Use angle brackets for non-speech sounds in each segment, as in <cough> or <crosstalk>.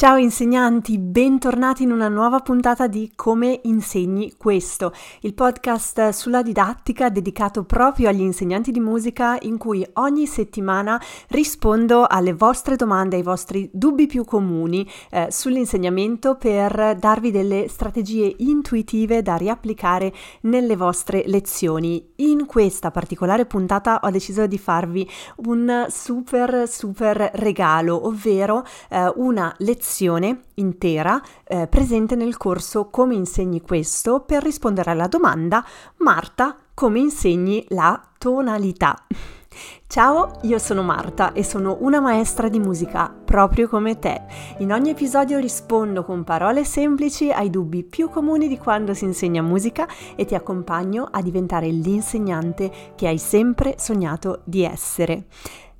Ciao insegnanti, bentornati in una nuova puntata di Come insegni questo, il podcast sulla didattica dedicato proprio agli insegnanti di musica in cui ogni settimana rispondo alle vostre domande, ai vostri dubbi più comuni eh, sull'insegnamento per darvi delle strategie intuitive da riapplicare nelle vostre lezioni. In questa particolare puntata ho deciso di farvi un super super regalo, ovvero eh, una lezione lezione intera eh, presente nel corso Come insegni questo per rispondere alla domanda Marta, come insegni la tonalità? Ciao, io sono Marta e sono una maestra di musica proprio come te. In ogni episodio rispondo con parole semplici ai dubbi più comuni di quando si insegna musica e ti accompagno a diventare l'insegnante che hai sempre sognato di essere.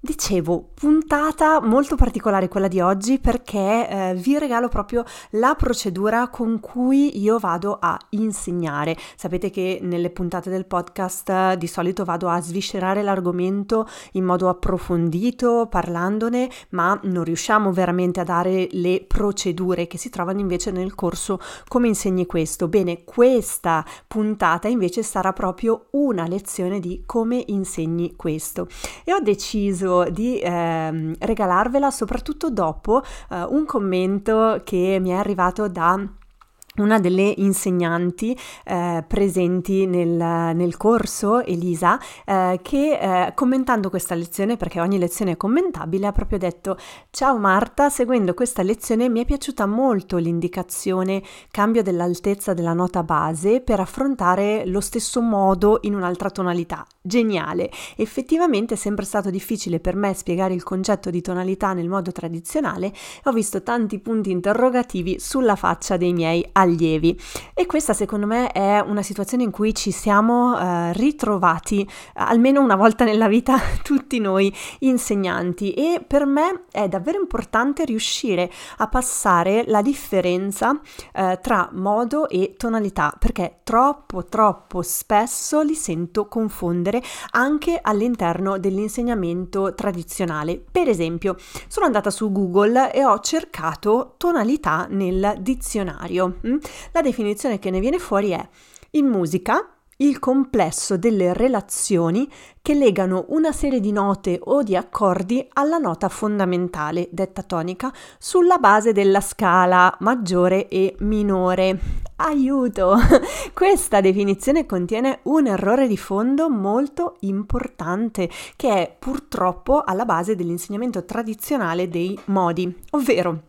Dicevo, puntata molto particolare quella di oggi perché eh, vi regalo proprio la procedura con cui io vado a insegnare. Sapete che nelle puntate del podcast eh, di solito vado a sviscerare l'argomento in modo approfondito, parlandone, ma non riusciamo veramente a dare le procedure che si trovano invece nel corso come insegni questo. Bene, questa puntata invece sarà proprio una lezione di come insegni questo. E ho deciso di eh, regalarvela soprattutto dopo eh, un commento che mi è arrivato da una delle insegnanti eh, presenti nel, nel, corso, Elisa, eh, che eh, commentando questa lezione, perché ogni lezione è commentabile, ha proprio detto Ciao Marta, seguendo questa lezione mi è piaciuta molto l'indicazione cambio dell'altezza della nota base per affrontare lo stesso modo in un'altra tonalità. Geniale! Effettivamente è sempre stato difficile per me spiegare il concetto di tonalità nel modo tradizionale e ho visto tanti punti interrogativi sulla faccia dei miei allievi e questa secondo me è una situazione in cui ci siamo eh, ritrovati almeno una volta nella vita <laughs> tutti noi insegnanti e per me è davvero importante riuscire a passare la differenza eh, tra modo e tonalità perché troppo troppo spesso li sento confondere anche all'interno dell'insegnamento tradizionale. Per esempio, sono andata su Google e ho cercato tonalità nel dizionario. Mm? La definizione che ne viene fuori è in musica il complesso delle relazioni che legano una serie di note o di accordi alla nota fondamentale, detta tonica, sulla base della scala maggiore e minore. Aiuto! <laughs> Questa definizione contiene un errore di fondo molto importante che è purtroppo alla base dell'insegnamento tradizionale dei modi, ovvero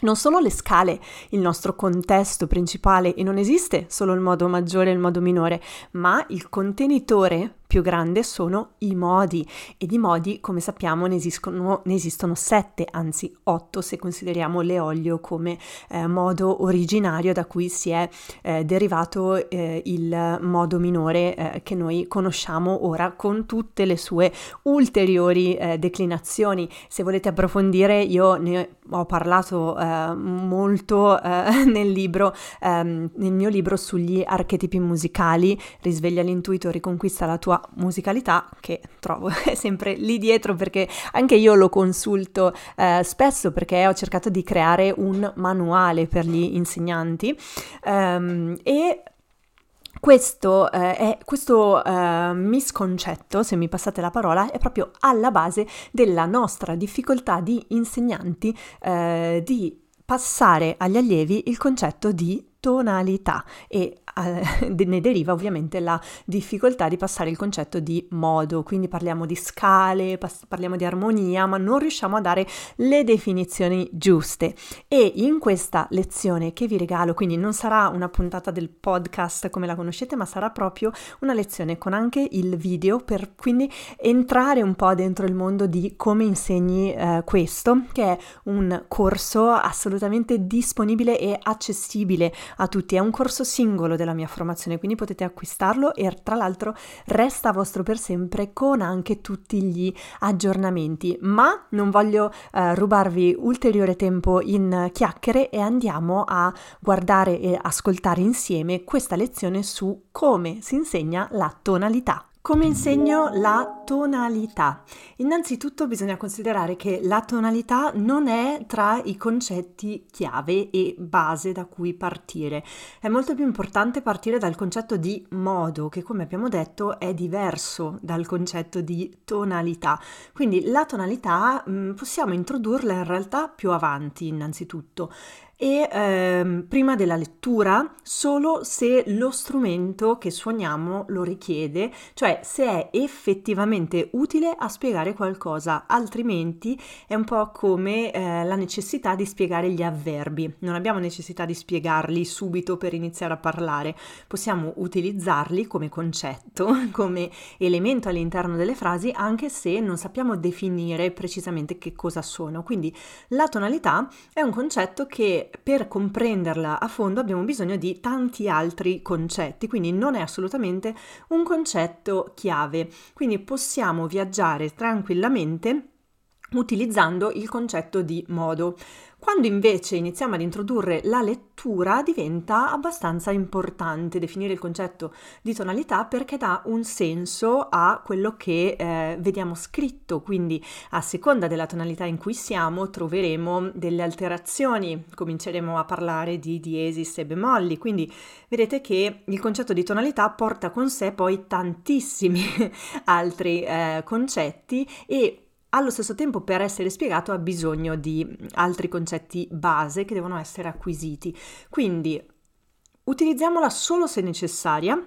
non sono le scale il nostro contesto principale e non esiste solo il modo maggiore e il modo minore, ma il contenitore più grande sono i modi e di modi come sappiamo ne esistono, ne esistono sette, anzi otto se consideriamo l'eolio come eh, modo originario da cui si è eh, derivato eh, il modo minore eh, che noi conosciamo ora con tutte le sue ulteriori eh, declinazioni. Se volete approfondire io ne ho parlato eh, molto <laughs> nel libro, ehm, nel mio libro sugli archetipi musicali, risveglia l'intuito, riconquista la tua musicalità che trovo <laughs> sempre lì dietro perché anche io lo consulto eh, spesso perché ho cercato di creare un manuale per gli insegnanti. Um, e questo, eh, è, questo eh, misconcetto, se mi passate la parola, è proprio alla base della nostra difficoltà di insegnanti eh, di passare agli allievi il concetto di tonalità. E <laughs> ne deriva ovviamente la difficoltà di passare il concetto di modo, quindi parliamo di scale, parliamo di armonia, ma non riusciamo a dare le definizioni giuste. E in questa lezione che vi regalo, quindi non sarà una puntata del podcast come la conoscete, ma sarà proprio una lezione con anche il video per quindi entrare un po' dentro il mondo di come insegni eh, questo, che è un corso assolutamente disponibile e accessibile a tutti. È un corso singolo della mia formazione, quindi potete acquistarlo e tra l'altro resta vostro per sempre con anche tutti gli aggiornamenti. Ma non voglio eh, rubarvi ulteriore tempo in chiacchiere e andiamo a guardare e ascoltare insieme questa lezione su come si insegna la tonalità. Come insegno la tonalità. Innanzitutto bisogna considerare che la tonalità non è tra i concetti chiave e base da cui partire. È molto più importante partire dal concetto di modo, che come abbiamo detto è diverso dal concetto di tonalità. Quindi la tonalità mh, mm, possiamo introdurla in realtà più avanti, innanzitutto e ehm, prima della lettura solo se lo strumento che suoniamo lo richiede, cioè se è effettivamente utile a spiegare qualcosa, altrimenti è un po' come eh, la necessità di spiegare gli avverbi, non abbiamo necessità di spiegarli subito per iniziare a parlare, possiamo utilizzarli come concetto, <laughs> come elemento all'interno delle frasi anche se non sappiamo definire precisamente che cosa sono, quindi la tonalità è un concetto che per comprenderla a fondo abbiamo bisogno di tanti altri concetti, quindi non è assolutamente un concetto chiave. Quindi possiamo viaggiare tranquillamente utilizzando il concetto di modo. Quando invece iniziamo ad introdurre la lettura diventa abbastanza importante definire il concetto di tonalità perché dà un senso a quello che eh, vediamo scritto, quindi a seconda della tonalità in cui siamo troveremo delle alterazioni, cominceremo a parlare di diesis e bemolli, quindi vedete che il concetto di tonalità porta con sé poi tantissimi <laughs> altri eh, concetti e allo stesso tempo per essere spiegato ha bisogno di altri concetti base che devono essere acquisiti. Quindi utilizziamola solo se necessaria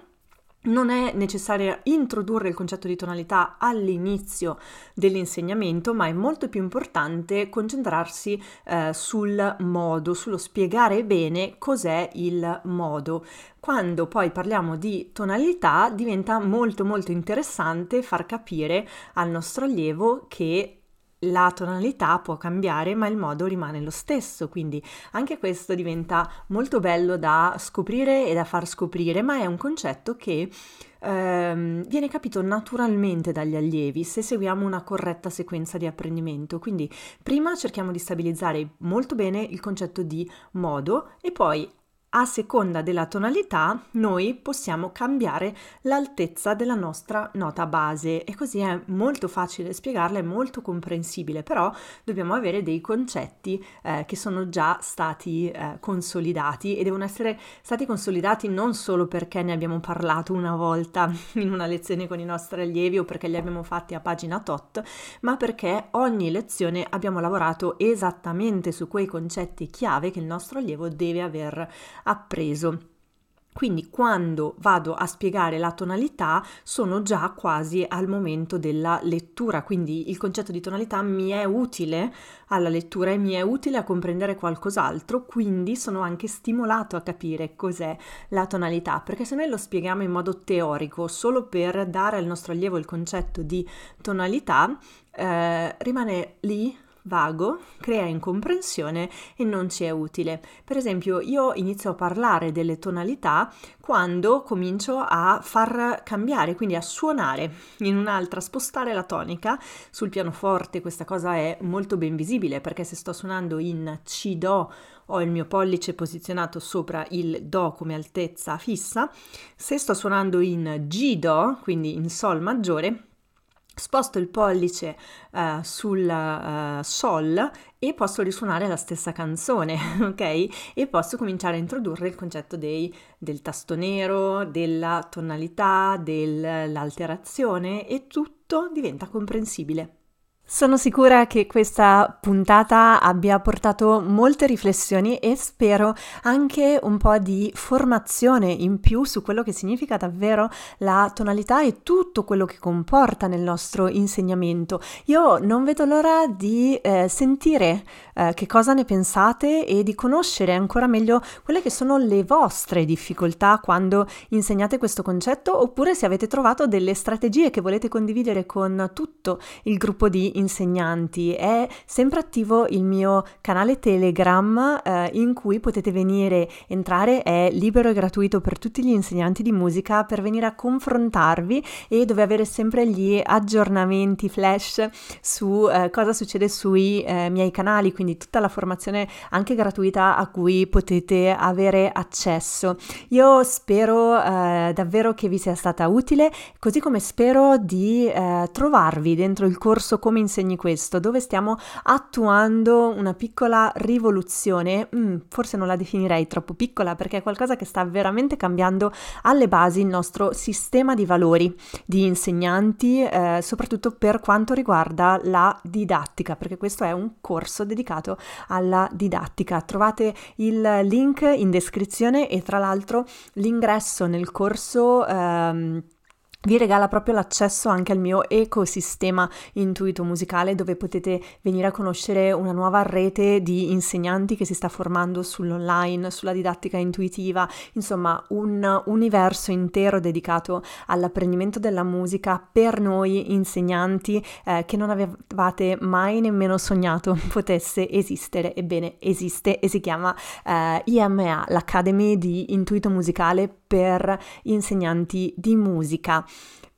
non è necessario introdurre il concetto di tonalità all'inizio dell'insegnamento, ma è molto più importante concentrarsi eh, sul modo, sullo spiegare bene cos'è il modo. Quando poi parliamo di tonalità diventa molto molto interessante far capire al nostro allievo che la tonalità può cambiare, ma il modo rimane lo stesso, quindi anche questo diventa molto bello da scoprire e da far scoprire, ma è un concetto che ehm, viene capito naturalmente dagli allievi se seguiamo una corretta sequenza di apprendimento. Quindi prima cerchiamo di stabilizzare molto bene il concetto di modo e poi a seconda della tonalità noi possiamo cambiare l'altezza della nostra nota base e così è molto facile spiegarla, è molto comprensibile, però dobbiamo avere dei concetti eh, che sono già stati eh, consolidati e devono essere stati consolidati non solo perché ne abbiamo parlato una volta <laughs> in una lezione con i nostri allievi o perché li abbiamo fatti a pagina tot, ma perché ogni lezione abbiamo lavorato esattamente su quei concetti chiave che il nostro allievo deve aver appreso. Quindi quando vado a spiegare la tonalità sono già quasi al momento della lettura, quindi il concetto di tonalità mi è utile alla lettura e mi è utile a comprendere qualcos'altro, quindi sono anche stimolato a capire cos'è la tonalità, perché se noi lo spieghiamo in modo teorico solo per dare al nostro allievo il concetto di tonalità, eh, rimane lì vago, crea incomprensione e non ci è utile. Per esempio, io inizio a parlare delle tonalità quando comincio a far cambiare, quindi a suonare in un'altra, spostare la tonica sul pianoforte. Questa cosa è molto ben visibile perché se sto suonando in C Do ho il mio pollice posizionato sopra il Do come altezza fissa. Se sto suonando in G Do, quindi in Sol maggiore, sposto il pollice uh, sul uh, sol e posso risuonare la stessa canzone, <laughs> ok? E posso cominciare a introdurre il concetto dei, del tasto nero, della tonalità, dell'alterazione e tutto diventa comprensibile. Sono sicura che questa puntata abbia portato molte riflessioni e spero anche un po' di formazione in più su quello che significa davvero la tonalità e tutto quello che comporta nel nostro insegnamento. Io non vedo l'ora di eh, sentire eh, che cosa ne pensate e di conoscere ancora meglio quelle che sono le vostre difficoltà quando insegnate questo concetto oppure se avete trovato delle strategie che volete condividere con tutto il gruppo di insegnanti è sempre attivo il mio canale Telegram eh, in cui potete venire, entrare, è libero e gratuito per tutti gli insegnanti di musica per venire a confrontarvi e dove avere sempre gli aggiornamenti flash su eh, cosa succede sui eh, miei canali, quindi tutta la formazione anche gratuita a cui potete avere accesso. Io spero eh, davvero che vi sia stata utile, così come spero di eh, trovarvi dentro il corso Come insegni questo, dove stiamo attuando una piccola rivoluzione, mm, forse non la definirei troppo piccola perché è qualcosa che sta veramente cambiando alle basi il nostro sistema di valori di insegnanti, eh, soprattutto per quanto riguarda la didattica, perché questo è un corso dedicato alla didattica. Trovate il link in descrizione e tra l'altro l'ingresso nel corso ehm, vi regala proprio l'accesso anche al mio ecosistema intuito musicale dove potete venire a conoscere una nuova rete di insegnanti che si sta formando sull'online, sulla didattica intuitiva, insomma un universo intero dedicato all'apprendimento della musica per noi insegnanti eh, che non avevate mai nemmeno sognato <laughs> potesse esistere. Ebbene, esiste e si chiama eh, IMA, l'Academy di Intuito Musicale per insegnanti di musica.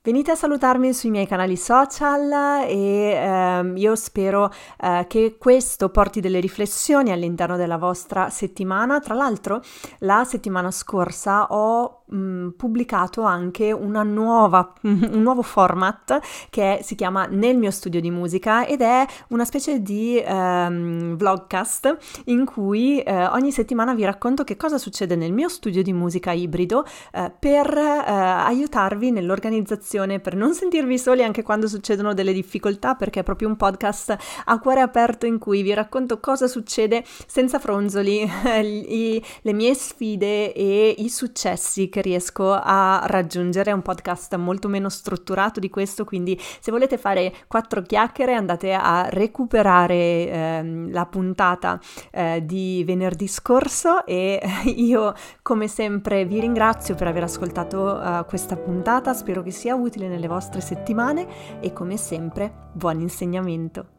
Venite a salutarmi sui miei canali social e ehm, io spero eh, che questo porti delle riflessioni all'interno della vostra settimana. Tra l'altro, la settimana scorsa ho mm, pubblicato anche nuova, <laughs> un nuovo format che si chiama Nel mio studio di musica ed è una specie di ehm, vlogcast in cui eh, ogni settimana vi racconto che cosa succede nel mio studio di musica ibrido eh, per eh, aiutarvi nell'organizzazione trasmissione per non sentirvi soli anche quando succedono delle difficoltà, perché è proprio un podcast a cuore aperto in cui vi racconto cosa succede senza fronzoli, <laughs> i, le mie sfide e i successi che riesco a raggiungere. È un podcast molto meno strutturato di questo, quindi se volete fare quattro chiacchiere andate a recuperare eh, la puntata eh, di venerdì scorso e <laughs> io come sempre vi ringrazio per aver ascoltato uh, questa puntata, spero che sia utile utile nelle vostre settimane e come sempre buon insegnamento.